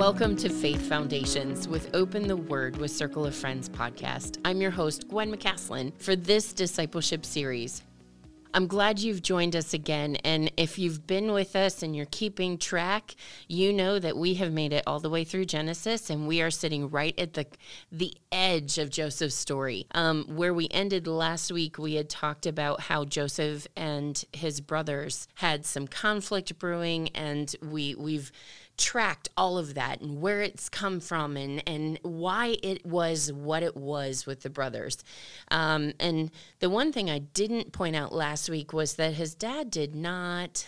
Welcome to Faith Foundations with Open the Word with Circle of Friends podcast. I'm your host, Gwen McCaslin, for this discipleship series. I'm glad you've joined us again. And if you've been with us and you're keeping track, you know that we have made it all the way through Genesis and we are sitting right at the, the edge of Joseph's story. Um, where we ended last week, we had talked about how Joseph and his brothers had some conflict brewing, and we, we've tracked all of that and where it's come from and, and why it was what it was with the brothers. Um, and the one thing I didn't point out last week was that his dad did not.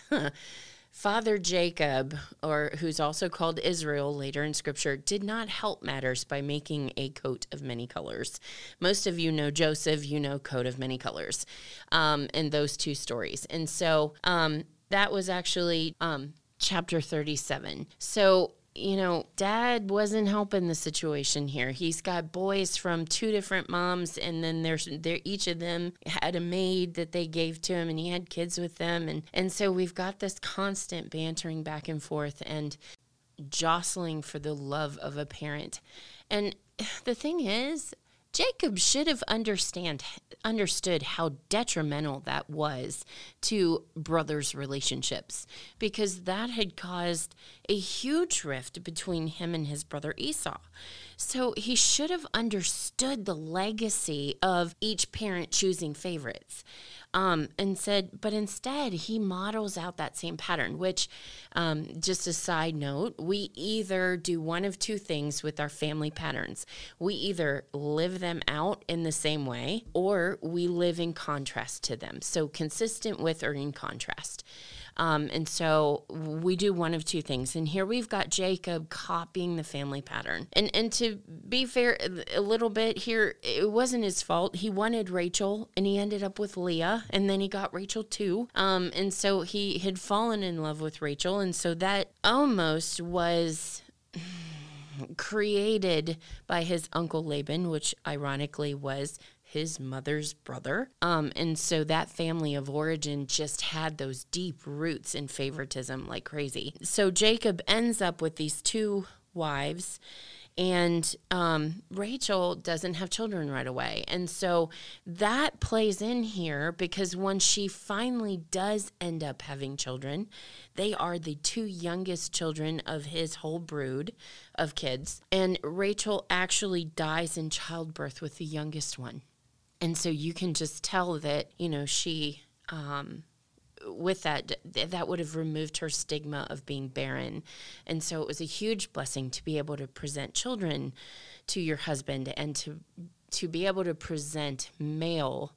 Father Jacob, or who's also called Israel later in scripture, did not help matters by making a coat of many colors. Most of you know Joseph, you know coat of many colors, um, in those two stories. And so um, that was actually um, chapter 37. So, you know, dad wasn't helping the situation here. He's got boys from two different moms, and then there's there each of them had a maid that they gave to him, and he had kids with them, and and so we've got this constant bantering back and forth and jostling for the love of a parent. And the thing is, Jacob should have understand understood how detrimental that was to brothers' relationships because that had caused a huge rift between him and his brother Esau. So he should have understood the legacy of each parent choosing favorites um, and said, but instead he models out that same pattern, which, um, just a side note, we either do one of two things with our family patterns. We either live them out in the same way or we live in contrast to them. So consistent with or in contrast. Um, and so we do one of two things. And here we've got Jacob copying the family pattern. And and to be fair, a little bit here, it wasn't his fault. He wanted Rachel, and he ended up with Leah, and then he got Rachel too. Um, and so he had fallen in love with Rachel, and so that almost was created by his uncle Laban, which ironically was his mother's brother. Um, and so that family of origin just had those deep roots in favoritism like crazy. So Jacob ends up with these two wives. And um, Rachel doesn't have children right away. And so that plays in here because when she finally does end up having children, they are the two youngest children of his whole brood of kids. And Rachel actually dies in childbirth with the youngest one. And so you can just tell that, you know, she, um, with that, that would have removed her stigma of being barren. And so it was a huge blessing to be able to present children to your husband and to, to be able to present male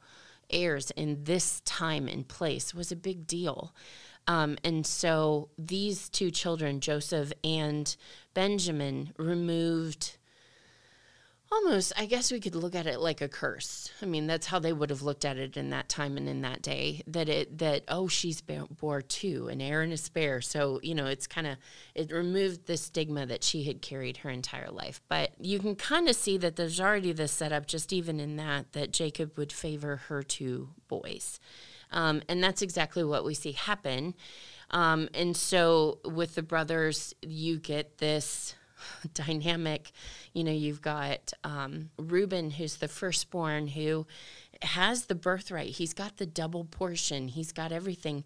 heirs in this time and place was a big deal. Um, and so these two children, Joseph and Benjamin, removed almost i guess we could look at it like a curse. I mean that's how they would have looked at it in that time and in that day that it that oh she's bore two an heir and a spare. So you know it's kind of it removed the stigma that she had carried her entire life. But you can kind of see that there's already this setup just even in that that jacob would favor her two boys. Um, and that's exactly what we see happen. Um, and so with the brothers you get this dynamic. You know, you've got um, Reuben, who's the firstborn, who has the birthright. He's got the double portion. He's got everything.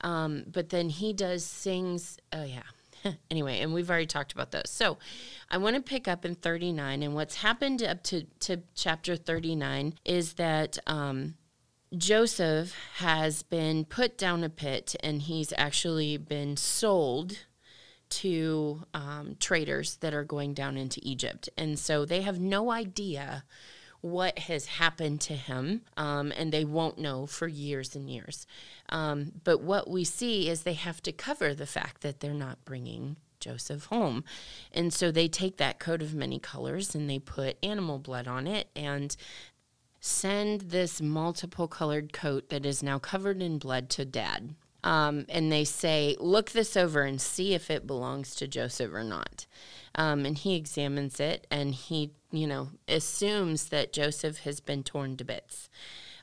Um, but then he does things. Oh yeah. anyway, and we've already talked about those. So I want to pick up in 39. And what's happened up to, to chapter 39 is that um, Joseph has been put down a pit and he's actually been sold to um, traders that are going down into Egypt. And so they have no idea what has happened to him, um, and they won't know for years and years. Um, but what we see is they have to cover the fact that they're not bringing Joseph home. And so they take that coat of many colors and they put animal blood on it and send this multiple colored coat that is now covered in blood to dad Um, and they say, Look this over and see if it belongs to Joseph or not. Um, and he examines it and he, you know, assumes that Joseph has been torn to bits.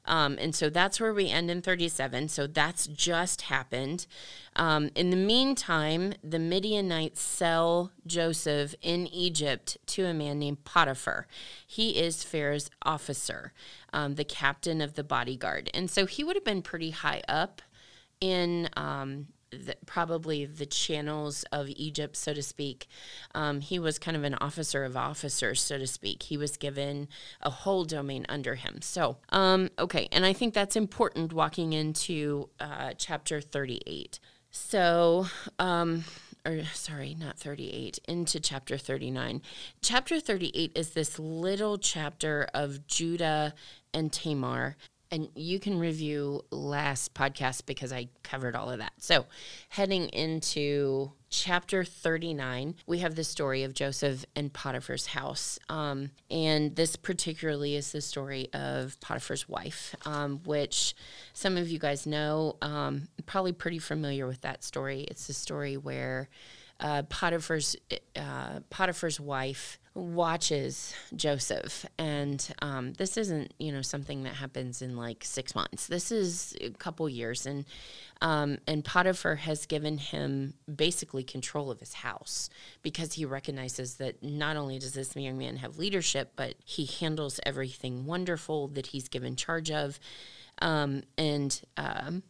Um, and so that's where we end in 37. So that's just happened. Um, in the meantime, the Midianites sell Joseph in Egypt to a man named Potiphar. He is Pharaoh's officer, um, the captain of the bodyguard. And so he would have been pretty high up in um, the, probably the channels of Egypt, so to speak. Um, he was kind of an officer of officers, so to speak. He was given a whole domain under him. So, um, okay, and I think that's important walking into uh, chapter 38. So, um, or sorry, not 38, into chapter 39. Chapter 38 is this little chapter of Judah and Tamar and you can review last podcast because I covered all of that. So, heading into chapter 39, we have the story of Joseph and Potiphar's house. Um, and this particularly is the story of Potiphar's wife, um, which some of you guys know, um, probably pretty familiar with that story. It's the story where uh, Potiphar's uh, Potiphar's wife watches Joseph, and um, this isn't you know something that happens in like six months. This is a couple years, and um, and Potiphar has given him basically control of his house because he recognizes that not only does this young man have leadership, but he handles everything wonderful that he's given charge of, um, and um,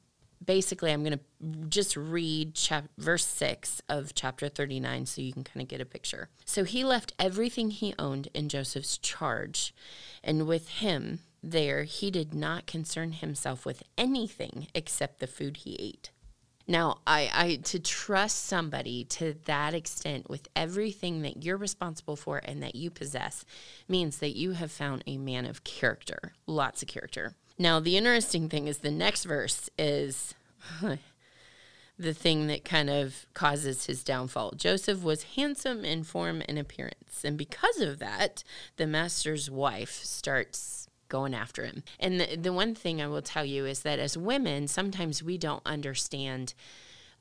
basically, I'm going to just read chap- verse 6 of chapter 39 so you can kind of get a picture. So he left everything he owned in Joseph's charge, and with him there, he did not concern himself with anything except the food he ate. Now, I, I to trust somebody to that extent with everything that you're responsible for and that you possess means that you have found a man of character, lots of character. Now, the interesting thing is the next verse is the thing that kind of causes his downfall. Joseph was handsome in form and appearance, and because of that, the master's wife starts going after him. And the, the one thing I will tell you is that as women, sometimes we don't understand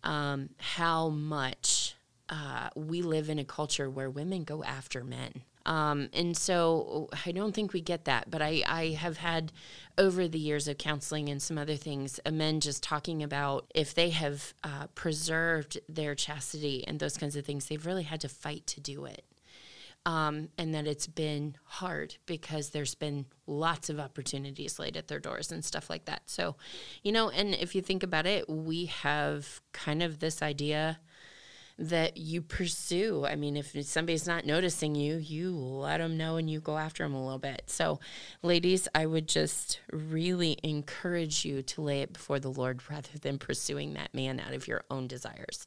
um, how much uh, we live in a culture where women go after men. Um, and so I don't think we get that. But I, I have had over the years of counseling and some other things, men just talking about if they have uh, preserved their chastity and those kinds of things, they've really had to fight to do it. Um, and that it's been hard because there's been lots of opportunities laid at their doors and stuff like that. So, you know, and if you think about it, we have kind of this idea that you pursue. I mean, if somebody's not noticing you, you let them know and you go after them a little bit. So, ladies, I would just really encourage you to lay it before the Lord rather than pursuing that man out of your own desires.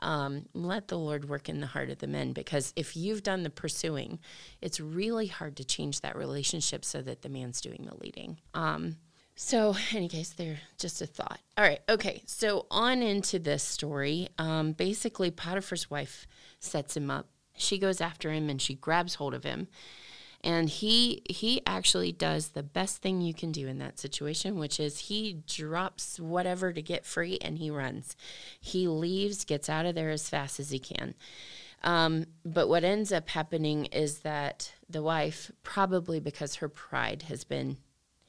Um, let the Lord work in the heart of the men because if you've done the pursuing, it's really hard to change that relationship so that the man's doing the leading. Um, so, any case, they're just a thought. All right, okay. So on into this story. Um, basically, Potiphar's wife sets him up. She goes after him and she grabs hold of him, and he he actually does the best thing you can do in that situation, which is he drops whatever to get free and he runs. He leaves, gets out of there as fast as he can. Um, but what ends up happening is that the wife, probably because her pride has been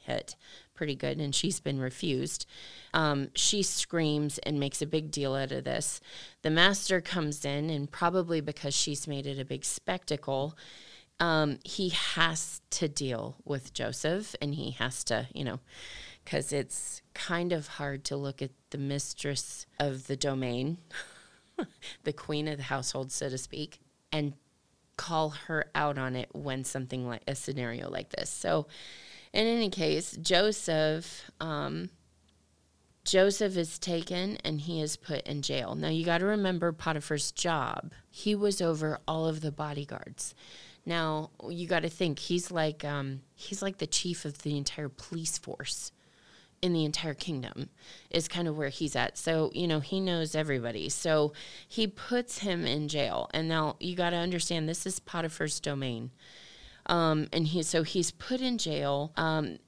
hit pretty good and she's been refused. Um, she screams and makes a big deal out of this. The master comes in, and probably because she's made it a big spectacle, um, he has to deal with Joseph and he has to, you know, because it's kind of hard to look at the mistress of the domain, the queen of the household, so to speak, and call her out on it when something like a scenario like this. So, in any case, Joseph, um, Joseph is taken and he is put in jail. Now you got to remember Potiphar's job. He was over all of the bodyguards. Now you got to think he's like um, he's like the chief of the entire police force in the entire kingdom is kind of where he's at. So, you know, he knows everybody. So he puts him in jail. And now you got to understand this is Potiphar's domain. Um, and he so he's put in jail. Um,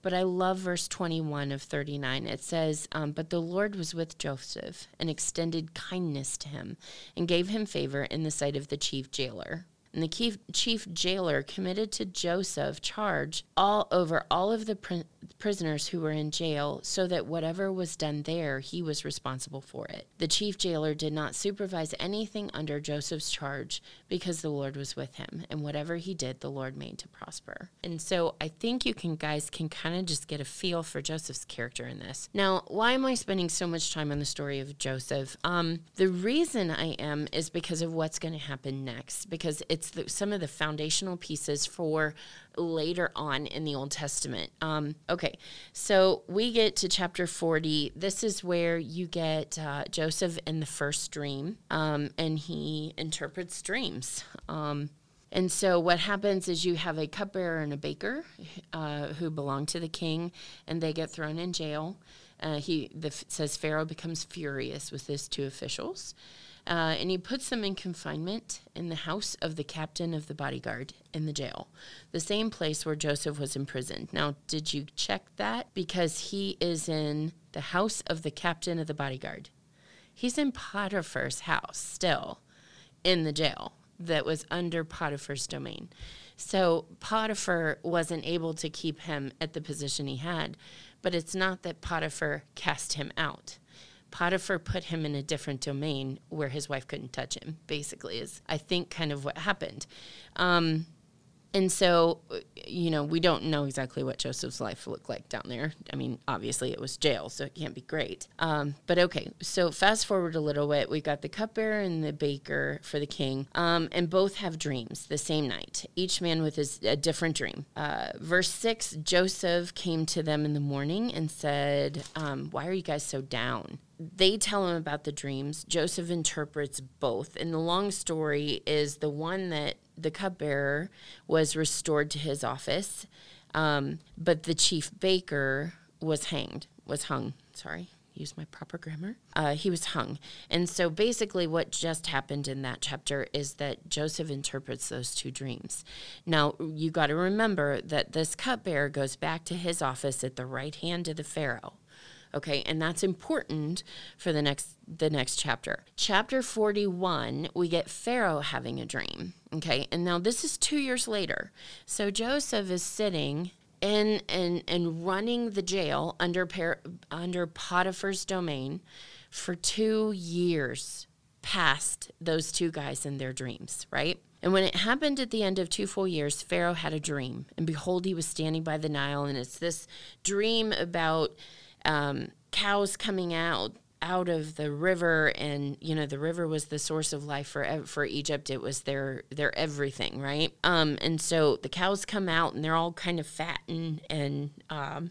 but I love verse 21 of 39. It says, um, But the Lord was with Joseph and extended kindness to him and gave him favor in the sight of the chief jailer. And the chief, chief jailer committed to Joseph charge all over all of the pr- prisoners who were in jail, so that whatever was done there, he was responsible for it. The chief jailer did not supervise anything under Joseph's charge because the Lord was with him, and whatever he did, the Lord made to prosper. And so I think you can guys can kind of just get a feel for Joseph's character in this. Now, why am I spending so much time on the story of Joseph? Um, the reason I am is because of what's going to happen next, because it's it's the, some of the foundational pieces for later on in the Old Testament. Um, okay, so we get to chapter 40. This is where you get uh, Joseph in the first dream, um, and he interprets dreams. Um, and so what happens is you have a cupbearer and a baker uh, who belong to the king, and they get thrown in jail. Uh, he the, says Pharaoh becomes furious with his two officials. Uh, and he puts them in confinement in the house of the captain of the bodyguard in the jail, the same place where Joseph was imprisoned. Now, did you check that? Because he is in the house of the captain of the bodyguard. He's in Potiphar's house still in the jail that was under Potiphar's domain. So Potiphar wasn't able to keep him at the position he had, but it's not that Potiphar cast him out. Potiphar put him in a different domain where his wife couldn't touch him, basically, is I think kind of what happened. Um, and so, you know, we don't know exactly what Joseph's life looked like down there. I mean, obviously it was jail, so it can't be great. Um, but okay, so fast forward a little bit. We've got the cupbearer and the baker for the king, um, and both have dreams the same night, each man with his a different dream. Uh, verse six Joseph came to them in the morning and said, um, Why are you guys so down? They tell him about the dreams. Joseph interprets both. And the long story is the one that the cupbearer was restored to his office, um, but the chief baker was hanged, was hung. Sorry, use my proper grammar. Uh, he was hung. And so basically, what just happened in that chapter is that Joseph interprets those two dreams. Now, you got to remember that this cupbearer goes back to his office at the right hand of the Pharaoh okay and that's important for the next the next chapter chapter 41 we get pharaoh having a dream okay and now this is two years later so joseph is sitting in and and running the jail under under potiphar's domain for two years past those two guys in their dreams right and when it happened at the end of two full years, Pharaoh had a dream. And behold, he was standing by the Nile. And it's this dream about um, cows coming out out of the river and you know the river was the source of life for for Egypt. It was their their everything right? Um and so the cows come out and they're all kind of fat and and um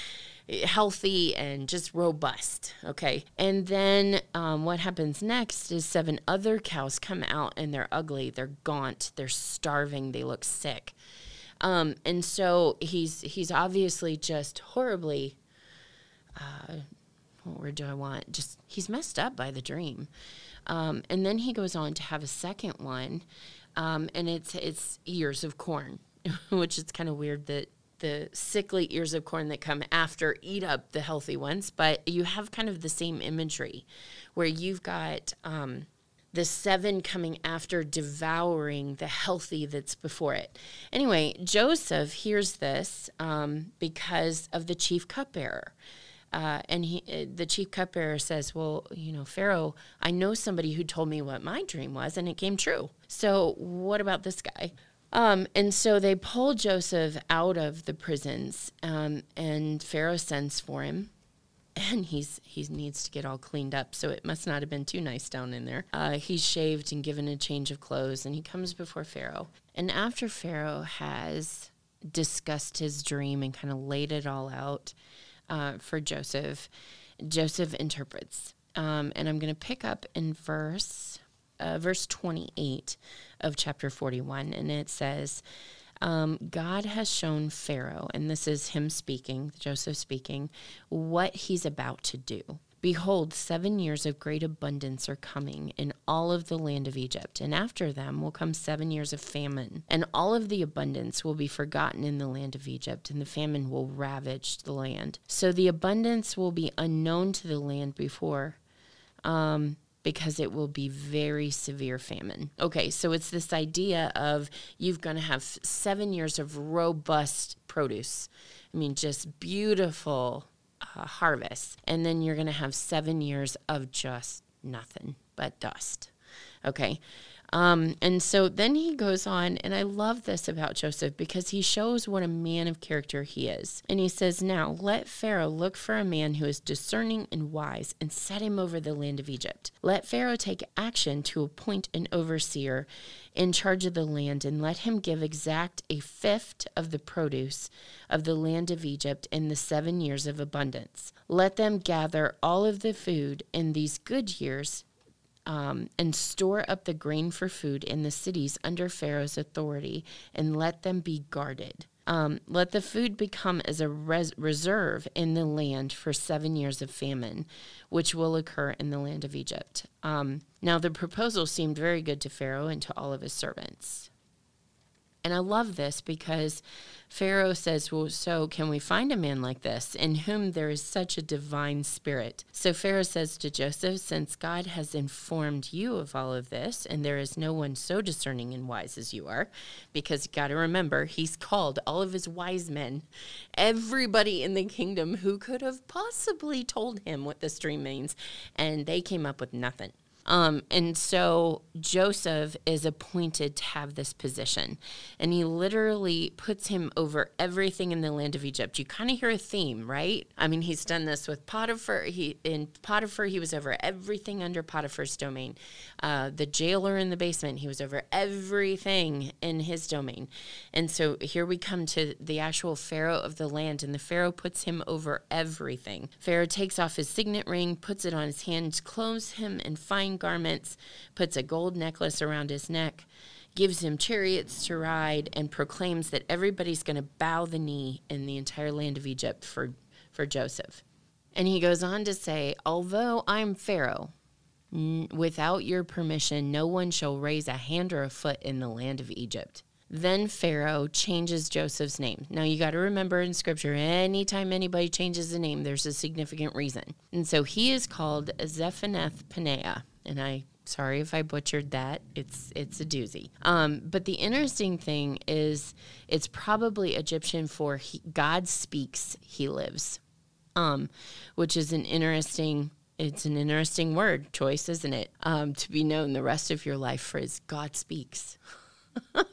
healthy and just robust okay? And then um, what happens next is seven other cows come out and they're ugly. They're gaunt. They're starving. They look sick. Um, and so he's he's obviously just horribly uh, what word do I want? Just he's messed up by the dream. Um, and then he goes on to have a second one, um, and it's it's ears of corn, which is kind of weird that the sickly ears of corn that come after eat up the healthy ones. But you have kind of the same imagery, where you've got um, the seven coming after devouring the healthy that's before it. Anyway, Joseph hears this um, because of the chief cupbearer. Uh, and he, uh, the chief cupbearer says, "Well, you know, Pharaoh, I know somebody who told me what my dream was, and it came true. So what about this guy?" Um, and so they pull Joseph out of the prisons, um, and Pharaoh sends for him, and he's he needs to get all cleaned up. So it must not have been too nice down in there. Uh, he's shaved and given a change of clothes, and he comes before Pharaoh. And after Pharaoh has discussed his dream and kind of laid it all out uh, for Joseph, Joseph interprets. Um, and I'm going to pick up in verse uh, verse 28 of chapter 41, and it says, um, God has shown Pharaoh, and this is him speaking, Joseph speaking, what he's about to do. Behold, seven years of great abundance are coming in all of the land of Egypt, and after them will come seven years of famine, and all of the abundance will be forgotten in the land of Egypt, and the famine will ravage the land. So the abundance will be unknown to the land before. Um, because it will be very severe famine. Okay, so it's this idea of you're going to have seven years of robust produce. I mean, just beautiful harvest. And then you're going to have seven years of just nothing but dust. Okay. Um, and so then he goes on, and I love this about Joseph because he shows what a man of character he is. And he says, Now let Pharaoh look for a man who is discerning and wise and set him over the land of Egypt. Let Pharaoh take action to appoint an overseer in charge of the land, and let him give exact a fifth of the produce of the land of Egypt in the seven years of abundance. Let them gather all of the food in these good years um, and store up the grain for food in the cities under Pharaoh's authority, and let them be guarded. Um, let the food become as a res- reserve in the land for seven years of famine, which will occur in the land of Egypt. Um, now, the proposal seemed very good to Pharaoh and to all of his servants. And I love this because Pharaoh says, Well, so can we find a man like this in whom there is such a divine spirit? So Pharaoh says to Joseph, Since God has informed you of all of this, and there is no one so discerning and wise as you are, because you got to remember, he's called all of his wise men, everybody in the kingdom who could have possibly told him what this dream means, and they came up with nothing. Um, and so Joseph is appointed to have this position. And he literally puts him over everything in the land of Egypt. You kind of hear a theme, right? I mean, he's done this with Potiphar. He in Potiphar, he was over everything under Potiphar's domain. Uh, the jailer in the basement, he was over everything in his domain. And so here we come to the actual Pharaoh of the land, and the Pharaoh puts him over everything. Pharaoh takes off his signet ring, puts it on his hand, clothes him in fine fine garments, puts a gold necklace around his neck, gives him chariots to ride, and proclaims that everybody's going to bow the knee in the entire land of Egypt for, for Joseph. And he goes on to say, Although I'm Pharaoh, n- without your permission, no one shall raise a hand or a foot in the land of Egypt. Then Pharaoh changes Joseph's name. Now you got to remember in scripture, anytime anybody changes a name, there's a significant reason. And so he is called Zaphenath Paneah and I sorry if I butchered that. It's it's a doozy. Um, but the interesting thing is, it's probably Egyptian for he, God speaks, He lives, um, which is an interesting. It's an interesting word choice, isn't it? Um, to be known the rest of your life for is God speaks.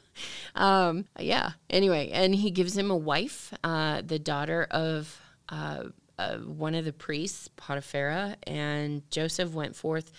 um, yeah. Anyway, and he gives him a wife, uh, the daughter of uh, uh, one of the priests, Potiphera, and Joseph went forth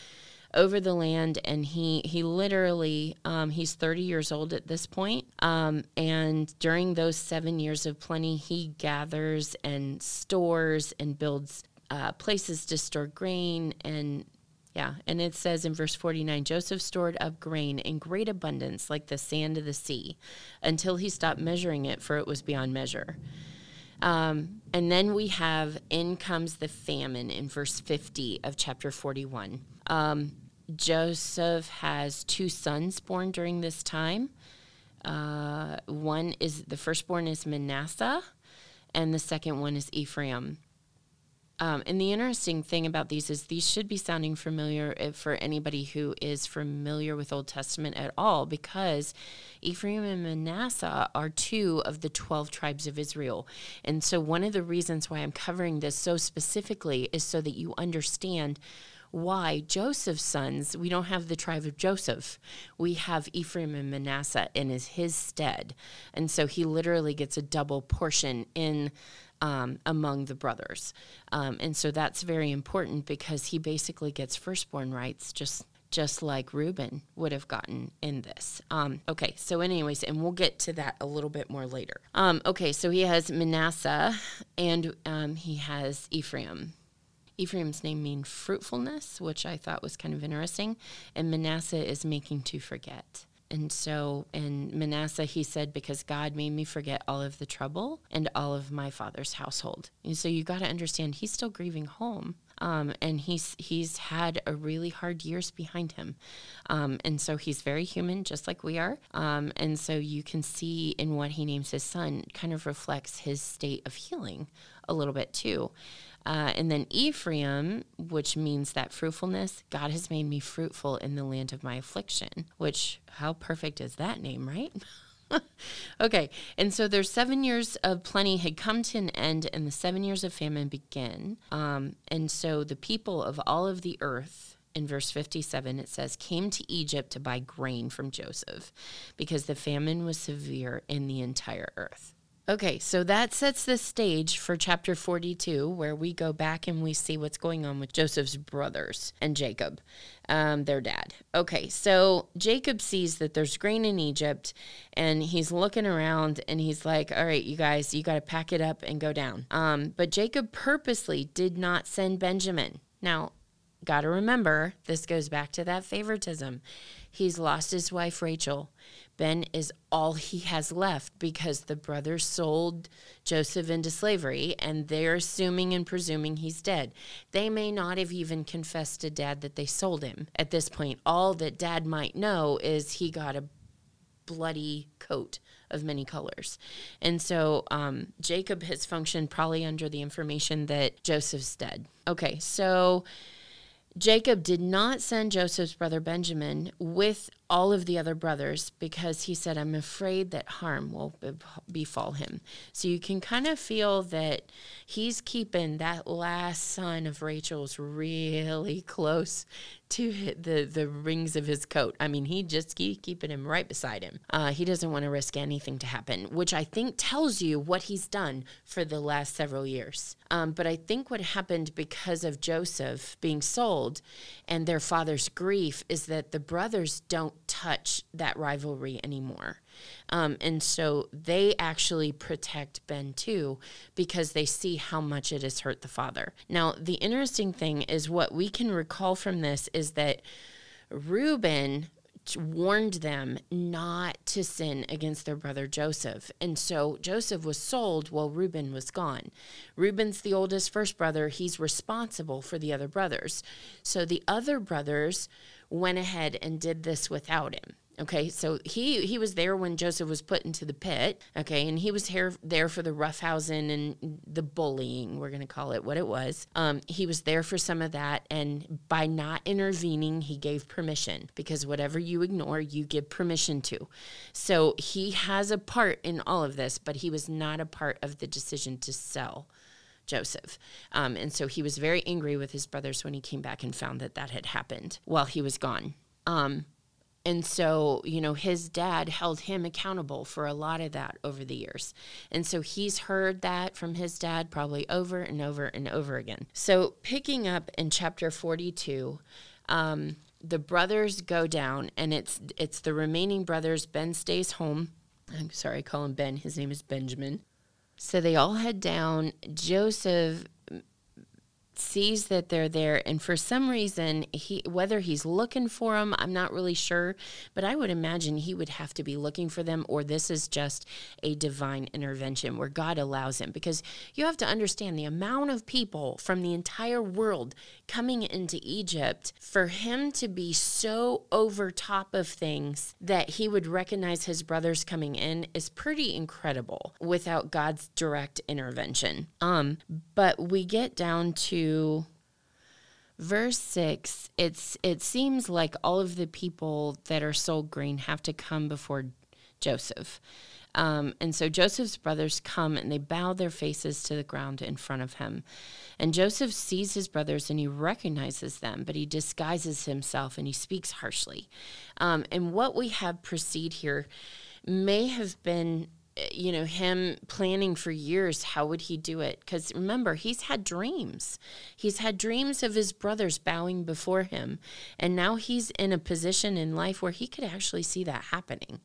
over the land and he he literally um, he's 30 years old at this point um, and during those seven years of plenty he gathers and stores and builds uh, places to store grain and yeah, and it says in verse 49 Joseph stored up grain in great abundance, like the sand of the sea, until he stopped measuring it, for it was beyond measure. Um, and then we have in comes the famine in verse 50 of chapter 41. Um, Joseph has two sons born during this time. Uh, one is the firstborn is Manasseh, and the second one is Ephraim. Um, and the interesting thing about these is these should be sounding familiar uh, for anybody who is familiar with Old Testament at all, because Ephraim and Manasseh are two of the 12 tribes of Israel. And so, one of the reasons why I'm covering this so specifically is so that you understand why Joseph's sons, we don't have the tribe of Joseph. We have Ephraim and Manasseh in his, his stead. And so he literally gets a double portion in um, among the brothers. Um, and so that's very important because he basically gets firstborn rights just just like Reuben would have gotten in this. Um, okay, so anyways, and we'll get to that a little bit more later. Um, okay, so he has Manasseh and um, he has Ephraim. Ephraim's name means fruitfulness, which I thought was kind of interesting, and Manasseh is making to forget. And so, in Manasseh, he said, Because God made me forget all of the trouble and all of my father's household. And so, you got to understand, he's still grieving home. um, and he's he's had a really hard years behind him, um, and so he's very human, just like we are. Um, and so you can see in what he names his son kind of reflects his state of healing a little bit too. Uh, and then Ephraim, which means that fruitfulness, God has made me fruitful in the land of my affliction, which, how perfect is that name, right? okay, and so there's seven years of plenty had come to an end, and the seven years of famine begin. Um, and so the people of all of the earth, in verse 57, it says, came to Egypt to buy grain from Joseph because the famine was severe in the entire earth. Okay, so that sets the stage for chapter 42, where we go back and we see what's going on with Joseph's brothers and Jacob, um, their dad. Okay, so Jacob sees that there's grain in Egypt and he's looking around and he's like, all right, you guys, you got to pack it up and go down. Um, but Jacob purposely did not send Benjamin. Now, got to remember, this goes back to that favoritism. He's lost his wife, Rachel. Ben is all he has left because the brothers sold Joseph into slavery and they're assuming and presuming he's dead. They may not have even confessed to dad that they sold him. At this point, all that dad might know is he got a bloody coat of many colors. And so um, Jacob has functioned probably under the information that Joseph's dead. Okay, so Jacob did not send Joseph's brother Benjamin with all of the other brothers because he said, I'm afraid that harm will befall him. So you can kind of feel that he's keeping that last son of Rachel's really close to the, the rings of his coat. I mean, he just keep keeping him right beside him. Uh, he doesn't want to risk anything to happen, which I think tells you what he's done for the last several years. Um, but I think what happened because of Joseph being sold and their father's grief is that the brothers don't touch that rivalry anymore. Um, and so they actually protect Ben too because they see how much it has hurt the father. Now, the interesting thing is what we can recall from this is that Reuben warned them not to sin against their brother Joseph. And so Joseph was sold while Reuben was gone. Reuben's the oldest first brother, he's responsible for the other brothers. So the other brothers went ahead and did this without him. Okay, so he he was there when Joseph was put into the pit. Okay, and he was here there for the roughhousing and the bullying. We're gonna call it what it was. Um, he was there for some of that, and by not intervening, he gave permission because whatever you ignore, you give permission to. So he has a part in all of this, but he was not a part of the decision to sell. Joseph. Um, and so he was very angry with his brothers when he came back and found that that had happened while he was gone. Um, and so, you know, his dad held him accountable for a lot of that over the years. And so he's heard that from his dad probably over and over and over again. So, picking up in chapter 42, um, the brothers go down, and it's it's the remaining brothers. Ben stays home. I'm sorry, I call him Ben. His name is Benjamin. So they all head down. Joseph sees that they're there and for some reason he whether he's looking for them i'm not really sure but i would imagine he would have to be looking for them or this is just a divine intervention where god allows him because you have to understand the amount of people from the entire world coming into egypt for him to be so over top of things that he would recognize his brothers coming in is pretty incredible without god's direct intervention. Um but we get down to verse 6 it's it seems like all of the people that are sold grain have to come before joseph. Um, and so joseph's brothers come and they bow their faces to the ground in front of him. And joseph sees his brothers and he recognizes them but he disguises himself and he speaks harshly. Um, and what we have proceed here may have been you know him planning for years how would he do it? Because remember he's had dreams. He's had dreams of his brothers bowing before him. And now he's in a position in life where he could actually see that happening.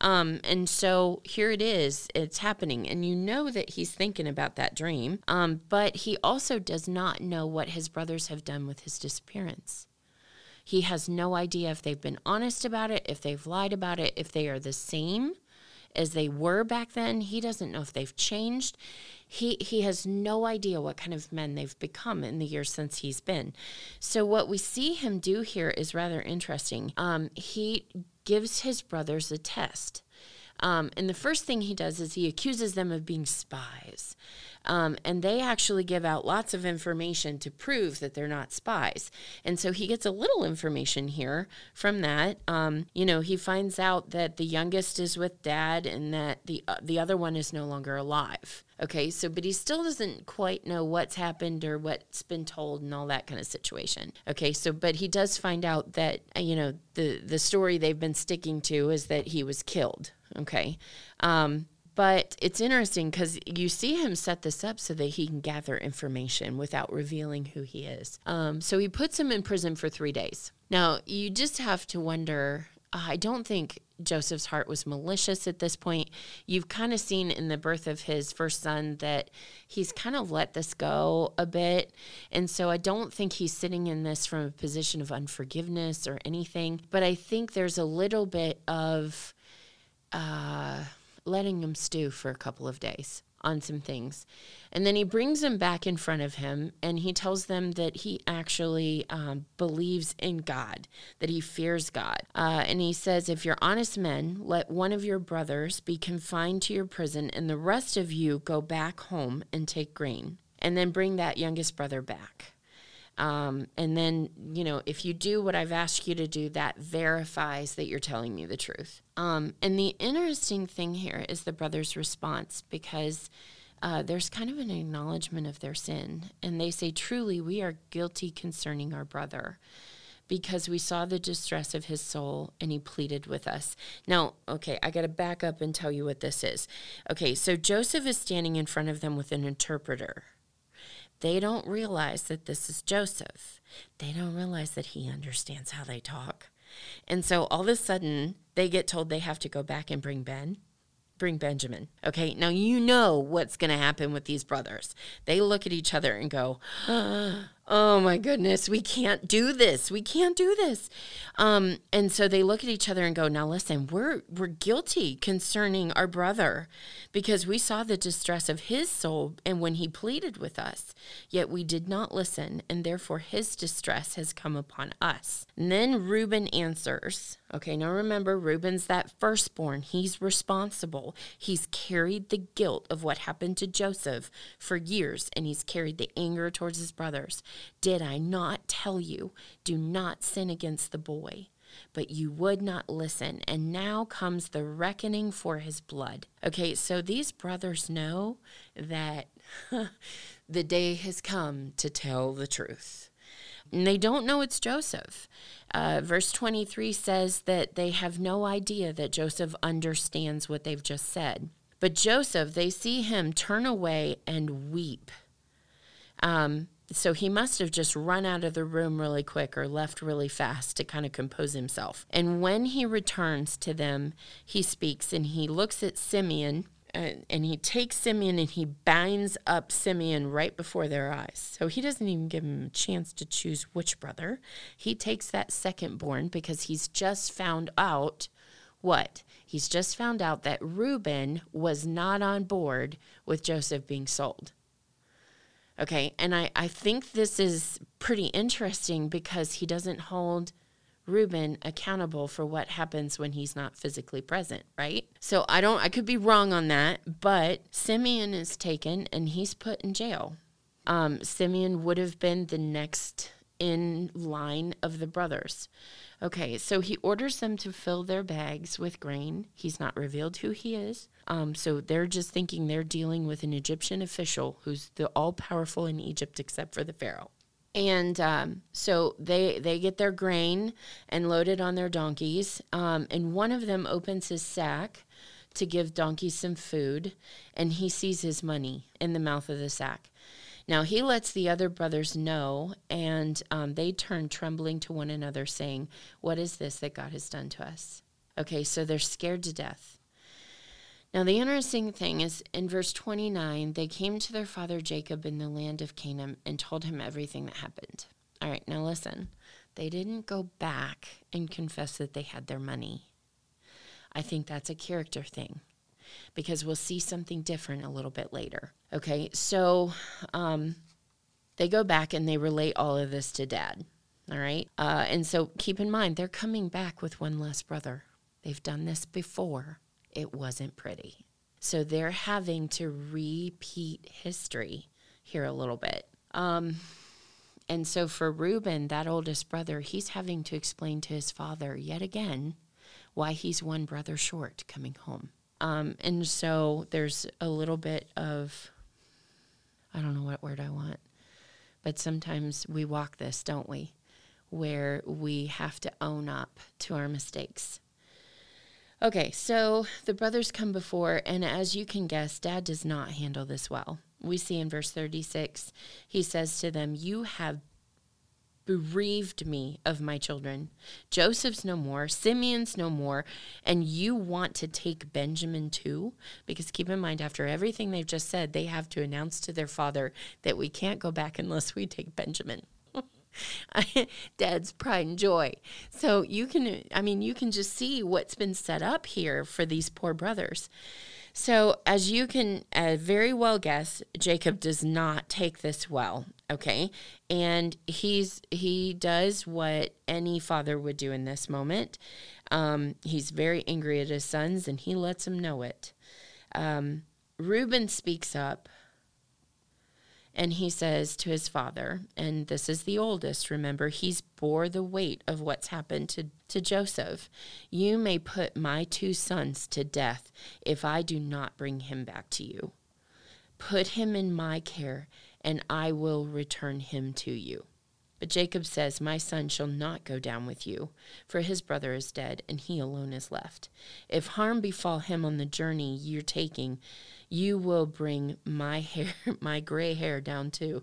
Um, and so here it is it's happening. And you know that he's thinking about that dream um, but he also does not know what his brothers have done with his disappearance. He has no idea if they've been honest about it if they've lied about it if they are the same as they were back then. He doesn't know if they've changed. He, he has no idea what kind of men they've become in the years since he's been. So, what we see him do here is rather interesting. Um, he gives his brothers a test. Um, and the first thing he does is he accuses them of being spies. Um, and they actually give out lots of information to prove that they're not spies. And so he gets a little information here from that. Um, you know, he finds out that the youngest is with dad and that the uh, the other one is no longer alive. Okay, so but he still doesn't quite know what's happened or what's been told and all that kind of situation. Okay, so but he does find out that uh, you know the the story they've been sticking to is that he was killed. Okay, um, but it's interesting because you see him set this up so that he can gather information without revealing who he is. Um, so he puts him in prison for three days. Now, you just have to wonder. Uh, I don't think Joseph's heart was malicious at this point. You've kind of seen in the birth of his first son that he's kind of let this go a bit. And so I don't think he's sitting in this from a position of unforgiveness or anything. But I think there's a little bit of. Uh, letting him stew for a couple of days on some things. And then he brings them back in front of him and he tells them that he actually um, believes in God, that he fears God. Uh, and he says, If you're honest men, let one of your brothers be confined to your prison and the rest of you go back home and take grain. And then bring that youngest brother back. Um, and then, you know, if you do what I've asked you to do, that verifies that you're telling me the truth. Um, and the interesting thing here is the brother's response because uh, there's kind of an acknowledgement of their sin. And they say, Truly, we are guilty concerning our brother because we saw the distress of his soul and he pleaded with us. Now, okay, I got to back up and tell you what this is. Okay, so Joseph is standing in front of them with an interpreter. They don't realize that this is Joseph. They don't realize that he understands how they talk. And so all of a sudden, they get told they have to go back and bring Ben, bring Benjamin. Okay, now you know what's going to happen with these brothers. They look at each other and go, oh my goodness, we can't do this. We can't do this. Um, and so they look at each other and go, now listen, we're we're guilty concerning our brother because we saw the distress of his soul and when he pleaded with us, yet we did not listen, and therefore his distress has come upon us. And then Reuben answers, okay, now remember, Reuben's that firstborn. He's responsible. He's carried the guilt of what happened to Joseph for years, and he's carried the anger towards his brothers. Did I not tell you, do not sin against the boy? but you would not listen. And now comes the reckoning for his blood. Okay, so these brothers know that the day has come to tell the truth. And they don't know it's Joseph. Uh, verse 23 says that they have no idea that Joseph understands what they've just said. But Joseph, they see him turn away and weep. Um, so he must have just run out of the room really quick or left really fast to kind of compose himself. And when he returns to them, he speaks and he looks at Simeon uh, and he takes Simeon and he binds up Simeon right before their eyes. So he doesn't even give him a chance to choose which brother. He takes that second born because he's just found out what? He's just found out that Reuben was not on board with Joseph being sold. Okay. And I, I think this is pretty interesting because he doesn't hold Reuben accountable for what happens when he's not physically present, right? So I don't, I could be wrong on that, but Simeon is taken and he's put in jail. Um, Simeon would have been the next in line of the brothers. Okay, so he orders them to fill their bags with grain. He's not revealed who he is. Um, so they're just thinking they're dealing with an Egyptian official who's the all powerful in Egypt except for the Pharaoh. And um, so they they get their grain and load it on their donkeys. Um, and one of them opens his sack to give donkey some food, and he sees his money in the mouth of the sack. Now he lets the other brothers know, and um, they turn trembling to one another, saying, What is this that God has done to us? Okay, so they're scared to death. Now, the interesting thing is in verse 29, they came to their father Jacob in the land of Canaan and told him everything that happened. All right, now listen. They didn't go back and confess that they had their money. I think that's a character thing. Because we'll see something different a little bit later. Okay, so um, they go back and they relate all of this to dad. All right. Uh, and so keep in mind, they're coming back with one less brother. They've done this before. It wasn't pretty. So they're having to repeat history here a little bit. Um, and so for Reuben, that oldest brother, he's having to explain to his father yet again why he's one brother short coming home. Um, and so there's a little bit of, I don't know what word I want, but sometimes we walk this, don't we? Where we have to own up to our mistakes. Okay, so the brothers come before, and as you can guess, dad does not handle this well. We see in verse 36, he says to them, You have bereaved me of my children. Joseph's no more, Simeon's no more, and you want to take Benjamin too? Because keep in mind, after everything they've just said, they have to announce to their father that we can't go back unless we take Benjamin. Dad's pride and joy. So you can, I mean, you can just see what's been set up here for these poor brothers. So, as you can uh, very well guess, Jacob does not take this well, okay? And he's he does what any father would do in this moment. Um, he's very angry at his sons, and he lets them know it. Um, Reuben speaks up and he says to his father, and this is the oldest, remember, he's bore the weight of what's happened to, to Joseph. You may put my two sons to death if I do not bring him back to you. Put him in my care, and I will return him to you. But Jacob says, My son shall not go down with you, for his brother is dead, and he alone is left. If harm befall him on the journey you're taking, you will bring my hair, my gray hair down to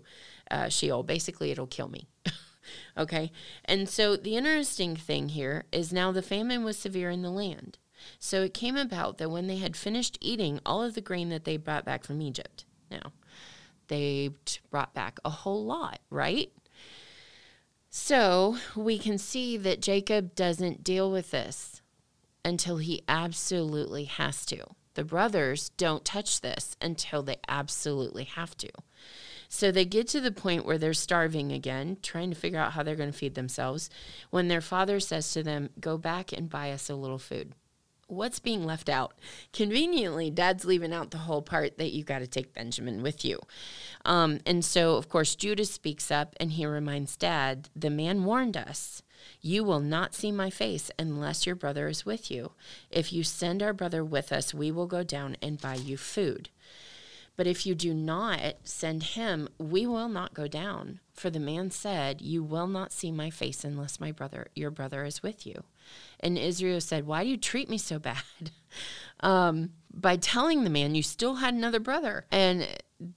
uh, Sheol. Basically, it'll kill me. okay. And so the interesting thing here is now the famine was severe in the land. So it came about that when they had finished eating all of the grain that they brought back from Egypt, now they brought back a whole lot, right? So we can see that Jacob doesn't deal with this until he absolutely has to. The brothers don't touch this until they absolutely have to. So they get to the point where they're starving again, trying to figure out how they're going to feed themselves, when their father says to them, Go back and buy us a little food. What's being left out? Conveniently, dad's leaving out the whole part that you got to take Benjamin with you. Um, and so, of course, Judah speaks up and he reminds dad, The man warned us. You will not see my face unless your brother is with you. If you send our brother with us, we will go down and buy you food. But if you do not send him, we will not go down. For the man said, You will not see my face unless my brother, your brother, is with you. And Israel said, Why do you treat me so bad? Um, by telling the man you still had another brother. And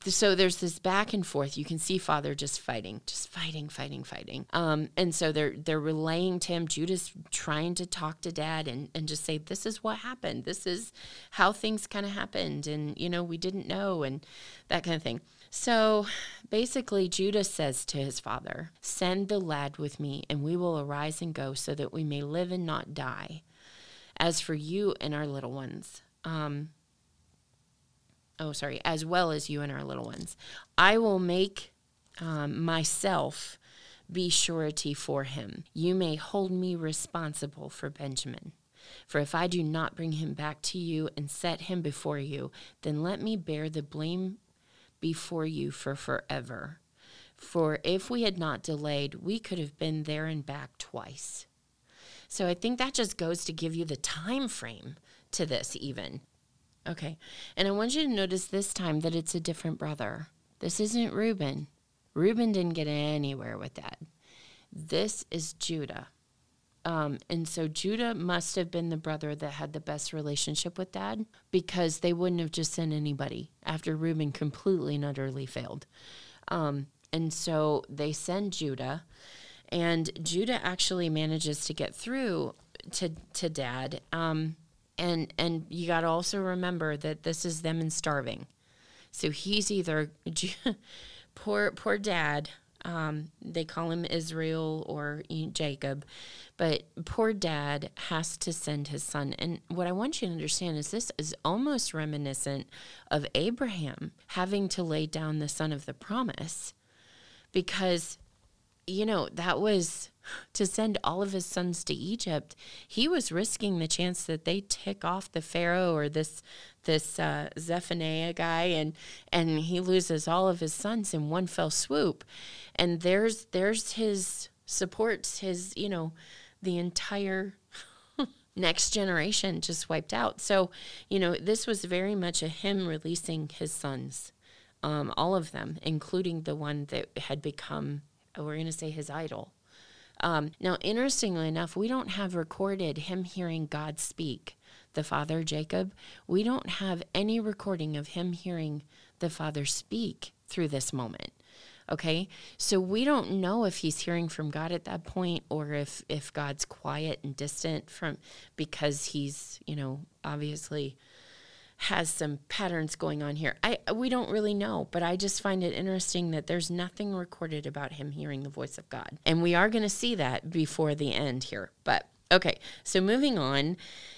so there's this back and forth. You can see father just fighting, just fighting, fighting, fighting. Um, and so they're they're relaying to him. Judah's trying to talk to dad and, and just say, This is what happened. This is how things kind of happened. And, you know, we didn't know and that kind of thing. So basically, Judah says to his father, Send the lad with me, and we will arise and go so that we may live and not die. As for you and our little ones, um, oh, sorry, as well as you and our little ones, I will make um, myself be surety for him. You may hold me responsible for Benjamin. For if I do not bring him back to you and set him before you, then let me bear the blame before you for forever. For if we had not delayed, we could have been there and back twice. So I think that just goes to give you the time frame to this, even. Okay. And I want you to notice this time that it's a different brother. This isn't Reuben. Reuben didn't get anywhere with that. This is Judah. Um, and so Judah must have been the brother that had the best relationship with dad because they wouldn't have just sent anybody after Reuben completely and utterly failed. Um, and so they send Judah. And Judah actually manages to get through to to dad. Um, and and you got to also remember that this is them in starving. So he's either poor poor dad Um, they call him Israel or Jacob, but poor dad has to send his son. And what I want you to understand is this is almost reminiscent of Abraham having to lay down the son of the promise because, you know, that was to send all of his sons to Egypt, he was risking the chance that they tick off the Pharaoh or this this uh, Zaphenath-paneah guy, and and he loses all of his sons in one fell swoop. And there's there's his supports his you know the entire next generation just wiped out. So you know this was very much a him releasing his sons, um, all of them, including the one that had become we're going to say his idol. Um, now, interestingly enough, we don't have recorded him hearing God speak, the father Jacob. We don't have any recording of him hearing the father speak through this moment. Okay, so we don't know if he's hearing from God at that point or if if God's quiet and distant from because he's you know obviously has some patterns going on here. I we don't really know, but I just find it interesting that there's nothing recorded about him hearing the voice of God. And we are going to see that before the end here. But okay, so moving on.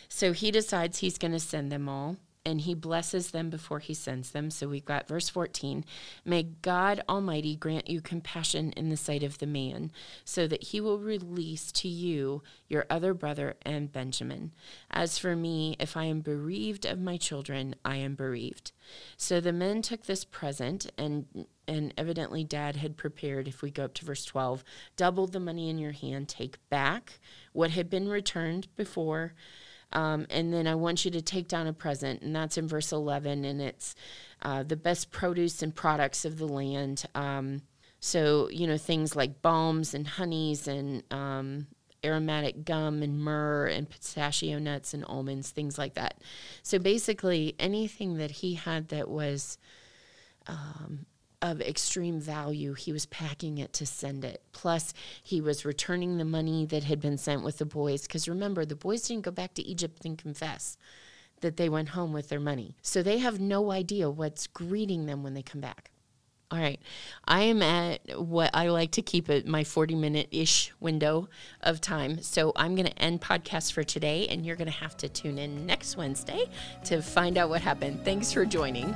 So he decides he's going to send them all and he blesses them before he sends them. So we've got verse 14 May God Almighty grant you compassion in the sight of the man, so that he will release to you your other brother and Benjamin. As for me, if I am bereaved of my children, I am bereaved. So the men took this present, and and evidently dad had prepared if we go up to verse 12 double the money in your hand take back what had been returned before um, and then I want you to take down a present, and that's in verse 11, and it's uh, the best produce and products of the land. Um, so, you know, things like balms and honeys and um, aromatic gum and myrrh and pistachio nuts and almonds, things like that. So basically, anything that he had that was um, of extreme value, he was packing it to send it. Plus, he was returning the money that had been sent with the boys. Because remember, the boys didn't go back to Egypt and confess that they went home with their money. So they have no idea what's greeting them when they come back. All right. I am at what I like to keep at my 40 minute ish window of time. So I'm going to end podcast for today, and you're going to have to tune in next Wednesday to find out what happened. Thanks for joining.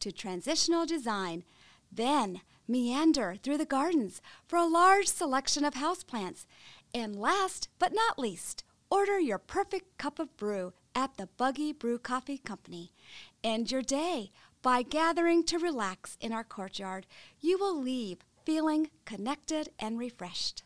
to transitional design. Then meander through the gardens for a large selection of houseplants. And last but not least, order your perfect cup of brew at the Buggy Brew Coffee Company. End your day by gathering to relax in our courtyard. You will leave feeling connected and refreshed.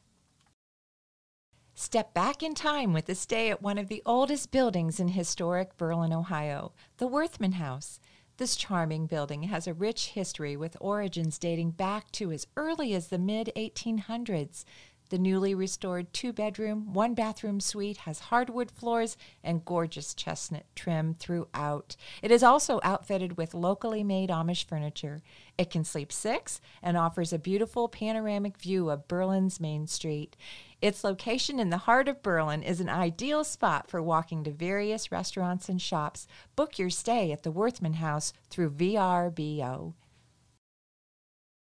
Step back in time with a stay at one of the oldest buildings in historic Berlin, Ohio, the Worthman House. This charming building has a rich history with origins dating back to as early as the mid 1800s. The newly restored two bedroom, one bathroom suite has hardwood floors and gorgeous chestnut trim throughout. It is also outfitted with locally made Amish furniture. It can sleep six and offers a beautiful panoramic view of Berlin's Main Street. Its location in the heart of Berlin is an ideal spot for walking to various restaurants and shops. Book your stay at the Worthman House through VRBO.